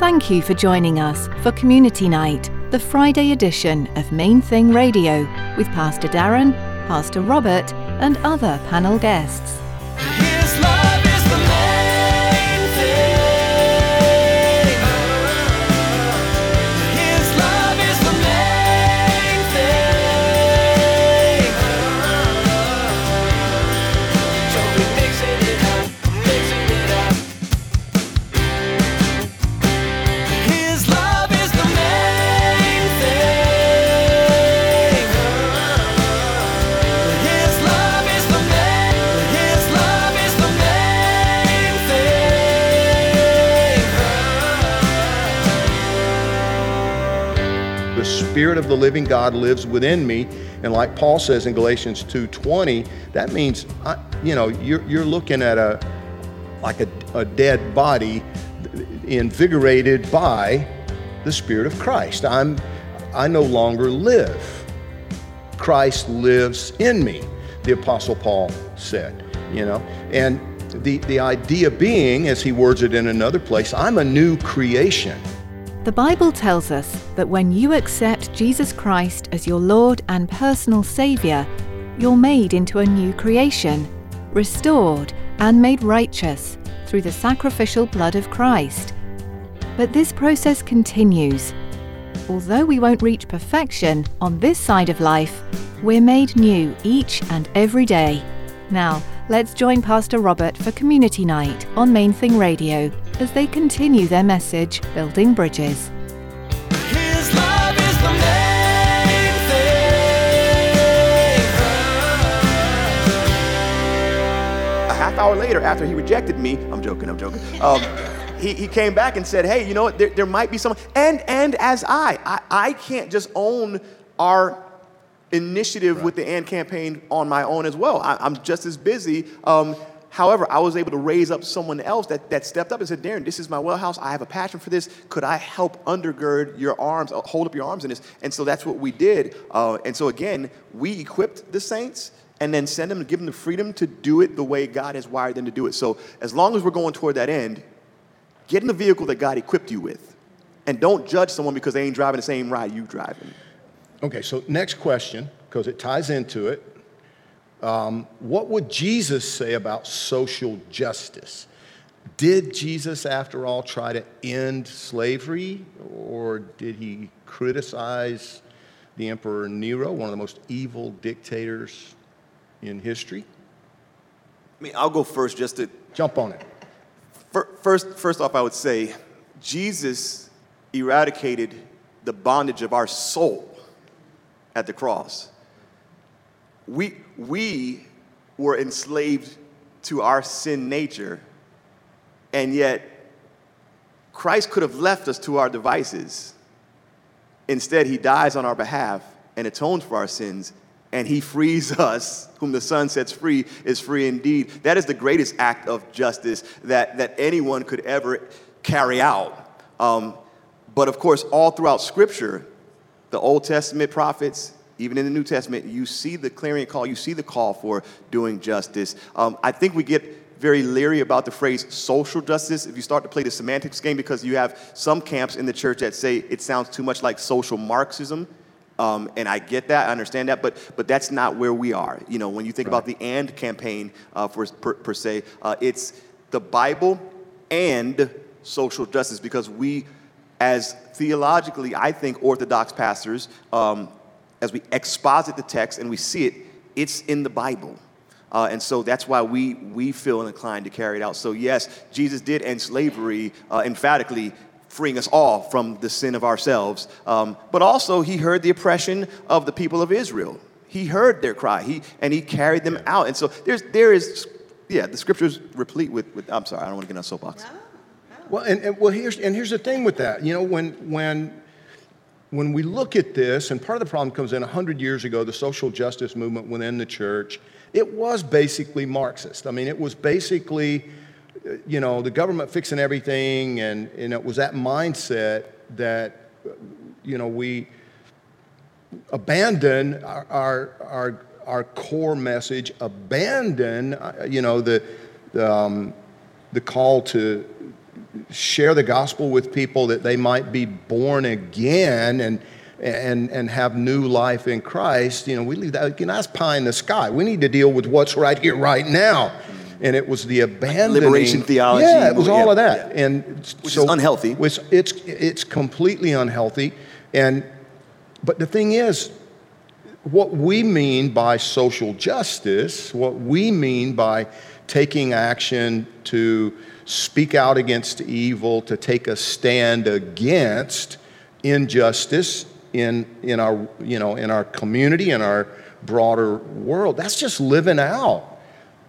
Thank you for joining us for Community Night, the Friday edition of Main Thing Radio, with Pastor Darren, Pastor Robert, and other panel guests. The spirit of the living god lives within me. And like paul says in galatians 2.20 that means I, you know you're, you're looking at a like a, a dead body invigorated by the spirit of christ. I'm i no longer live. Christ lives in me the apostle paul said you know. And the, the idea being as he words it in another place i'm a new creation The Bible tells us that when you accept Jesus Christ as your Lord and personal Saviour, you're made into a new creation, restored and made righteous through the sacrificial blood of Christ. But this process continues. Although we won't reach perfection on this side of life, we're made new each and every day. Now, let's join Pastor Robert for Community Night on Main Thing Radio as they continue their message, Building Bridges. A half hour later, after he rejected me, I'm joking, I'm joking. Um, he, he came back and said, "Hey, you know what? There, there might be some." And and as I, I, I can't just own our initiative with the AND campaign on my own as well. I, I'm just as busy. Um, however, I was able to raise up someone else that, that stepped up and said, Darren, this is my well house. I have a passion for this. Could I help undergird your arms, uh, hold up your arms in this? And so that's what we did. Uh, and so again, we equipped the saints and then send them, give them the freedom to do it the way God has wired them to do it. So as long as we're going toward that end, get in the vehicle that God equipped you with. And don't judge someone because they ain't driving the same ride you driving. Okay, so next question, because it ties into it. Um, what would Jesus say about social justice? Did Jesus, after all, try to end slavery, or did he criticize the Emperor Nero, one of the most evil dictators in history? I mean, I'll go first just to Jump on it. First, first off, I would say Jesus eradicated the bondage of our soul at the cross. We, we were enslaved to our sin nature, and yet Christ could have left us to our devices. Instead, he dies on our behalf and atones for our sins, and he frees us. Whom the Son sets free is free indeed. That is the greatest act of justice that, that anyone could ever carry out. Um, but of course, all throughout Scripture, the Old Testament prophets, even in the New Testament, you see the clarion call, you see the call for doing justice. Um, I think we get very leery about the phrase social justice if you start to play the semantics game because you have some camps in the church that say it sounds too much like social Marxism. Um, and I get that, I understand that, but but that's not where we are. You know, when you think about the "and" campaign uh, for per, per se, uh, it's the Bible and social justice because we, as theologically, I think Orthodox pastors, um, as we exposit the text and we see it, it's in the Bible. Uh, and so that's why we, we feel inclined to carry it out. So, yes, Jesus did end slavery uh, emphatically, freeing us all from the sin of ourselves. Um, but also, he heard the oppression of the people of Israel. He heard their cry, he, and he carried them out. And so, there's, there is, yeah, the scripture's replete with, with I'm sorry, I don't want to get on a soapbox. Well, and, and well, here's and here's the thing with that. You know, when when when we look at this, and part of the problem comes in 100 years ago, the social justice movement within the church, it was basically Marxist. I mean, it was basically, you know, the government fixing everything, and, and it was that mindset that, you know, we abandon our, our, our, our core message, abandon, uh, you know, the, the, um, the call to share the gospel with people that they might be born again and and and have new life in Christ, you know, we leave that. You know, that's pie in the sky. We need to deal with what's right here, right now. And it was the abandoning liberation theology. Yeah, it was all Yeah, of that, yeah. and Which is unhealthy. Which it's it's completely unhealthy. And but the thing is, what we mean by social justice, what we mean by taking action to speak out against evil, to take a stand against injustice in, in, our, you know, in our community, in our broader world, that's just living out.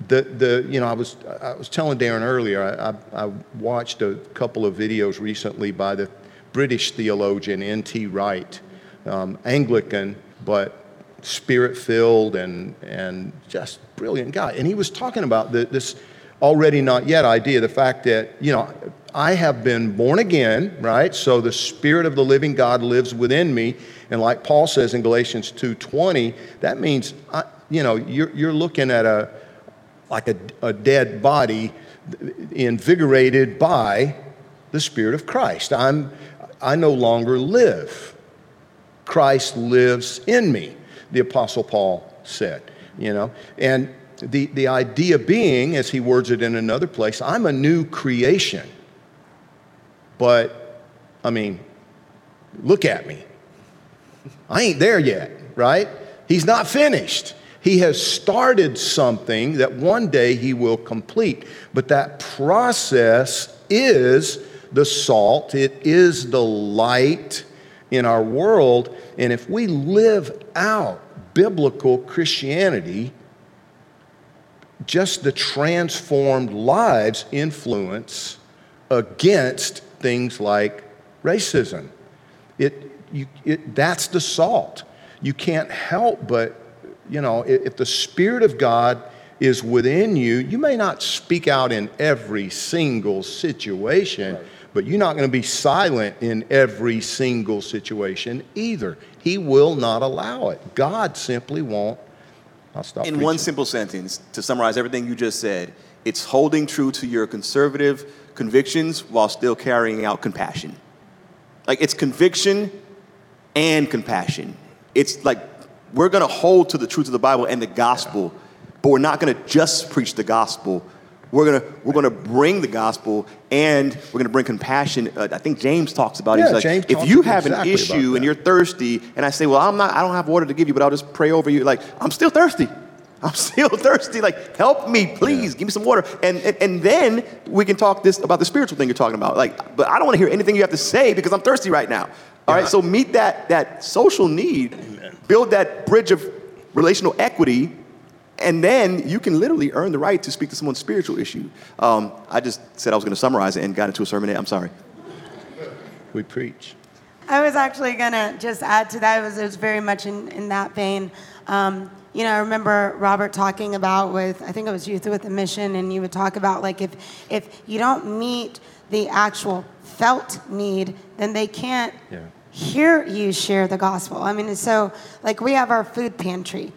The, the, you know, I was, I was telling Darren earlier, I, I, I watched a couple of videos recently by the British theologian N.T. Wright, um, Anglican, but spirit filled and, and just brilliant guy. And he was talking about the, this already not yet idea, the fact that, you know, I have been born again, right? So the spirit of the living God lives within me. And like Paul says in Galatians 2.20, that means, I, you know, you're, you're looking at a, like a, a dead body invigorated by the Spirit of Christ. I'm, I no longer live. Christ lives in me, the Apostle Paul said, you know. And the, the idea being, as he words it in another place, I'm a new creation. But, I mean, look at me. I ain't there yet, right? He's not finished. He has started something that one day he will complete. But that process is the salt, it is the light in our world. And if we live out biblical Christianity, just the transformed lives influence against things like racism. It, you, it, that's the salt. You can't help but, you know, if, if the Spirit of God is within you, you may not speak out in every single situation, but you're not going to be silent in every single situation either. He will not allow it. God simply won't. I'll stop. In one simple sentence, to summarize everything you just said, it's holding true to your conservative convictions while still carrying out compassion. Like it's conviction and compassion. It's like we're going to hold to the truth of the Bible and the gospel, but we're not going to just preach the gospel. We're going to we're to bring the gospel and we're going to bring compassion. Uh, I think James talks about it. Yeah, He's like, James if you have exactly an issue and you're thirsty, and I say, well, I'm not, I don't have water to give you, but I'll just pray over you. Like, I'm still thirsty. I'm still thirsty. Like, help me, please. Give me some water. And, and and then we can talk this about the spiritual thing you're talking about. Like, but I don't want to hear anything you have to say because I'm thirsty right now. All right. So meet that that social need, build that bridge of relational equity, and then you can literally earn the right to speak to someone's spiritual issue. Um, I just said I was going to summarize it and got into a sermon. I'm sorry. We preach. I was actually gonna just add to that. It was, it was very much in, in that vein. Um, you know, I remember Robert talking about with I think it was Youth with a Mission, and you would talk about like if if you don't meet the actual felt need, then they can't Yeah. hear you share the gospel. I mean, so like we have our food pantry.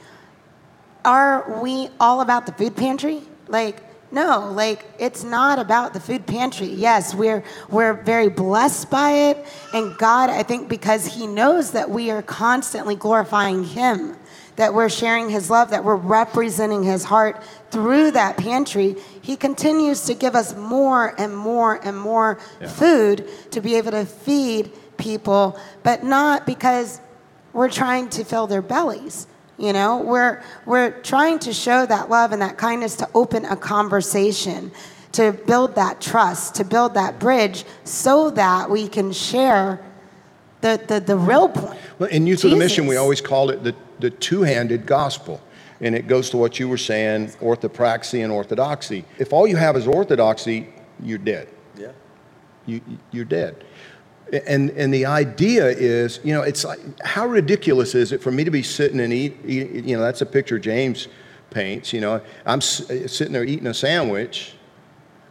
Are we all about the food pantry? Like, no, like it's not about the food pantry. Yes, we're we're very blessed by it, and God, I think, because He knows that we are constantly glorifying Him, that we're sharing His love, that we're representing His heart through that pantry. He continues to give us more and more and more food to be able to feed people, but not because we're trying to fill their bellies. You know, we're we're trying to show that love and that kindness to open a conversation, to build that trust, to build that bridge, so that we can share the the, the real point. Well, in Youth of the Mission, we always call it the, the two handed gospel. And it goes to what you were saying orthopraxy and orthodoxy. If all you have is orthodoxy, you're dead. Yeah. You, you're dead. And, and the idea is, you know, it's like, how ridiculous is it for me to be sitting and eat, eat you know, that's a picture James paints, you know. I'm s- sitting there eating a sandwich,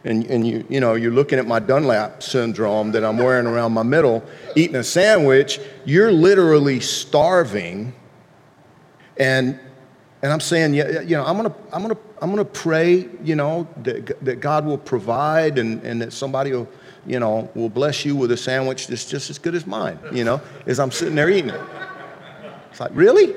and, and you, you know, you're looking at my Dunlap syndrome that I'm wearing around my middle, eating a sandwich, you're literally starving. And, and I'm saying, yeah, you know, I'm gonna, I'm gonna, I'm gonna pray, you know, that, that God will provide and, and that somebody will you know, will bless you with a sandwich that's just as good as mine, you know, as I'm sitting there eating it. It's like, really?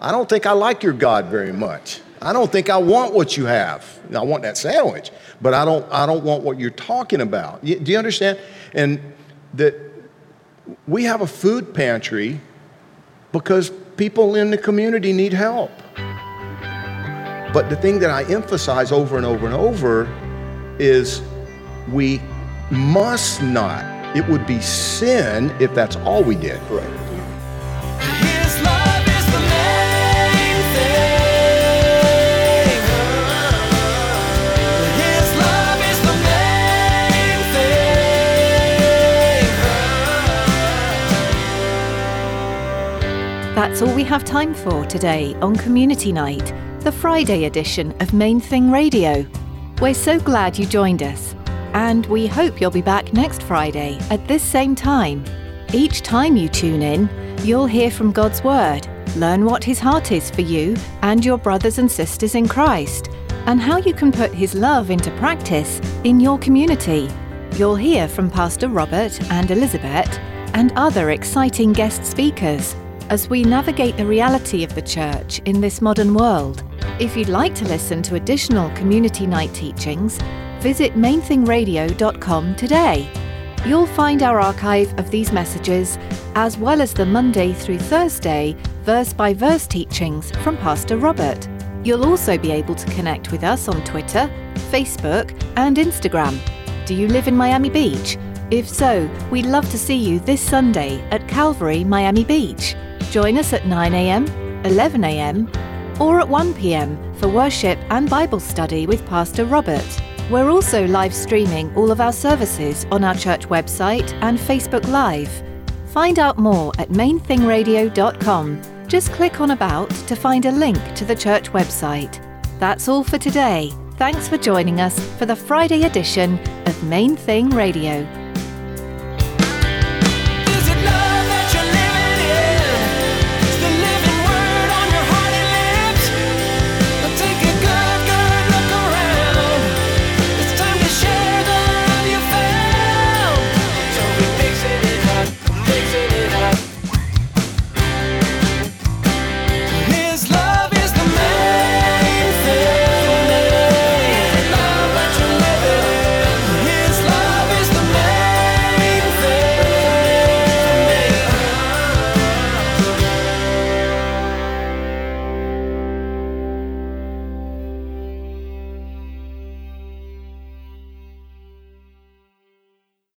I don't think I like your God very much. I don't think I want what you have. I want that sandwich, but I don't, I don't want what you're talking about. Do you understand? And that we have a food pantry because people in the community need help. But the thing that I emphasize over and over and over is we must not, it would be sin if that's all we did. Correct. His love is the main thing. His love is the main thing. That's all we have time for today on Community Night, the Friday edition of Main Thing Radio. We're so glad you joined us, and we hope you'll be back next Friday at this same time. Each time you tune in, you'll hear from God's Word, learn what His heart is for you and your brothers and sisters in Christ, and how you can put His love into practice in your community. You'll hear from Pastor Robert and Elizabeth and other exciting guest speakers as we navigate the reality of the church in this modern world. If you'd like to listen to additional community night teachings, visit mainthingradio.com today. You'll find our archive of these messages, as well as the Monday through Thursday verse by verse teachings from Pastor Robert. You'll also be able to connect with us on Twitter, Facebook, and Instagram. Do you live in Miami Beach? If so, we'd love to see you this Sunday at Calvary, Miami Beach. Join us at 9am, 11am, or at 1pm for worship and Bible study with Pastor Robert. We're also live streaming all of our services on our church website and Facebook Live. Find out more at mainthingradio.com. Just click on About to find a link to the church website. That's all for today. Thanks for joining us for the Friday edition of Main Thing Radio.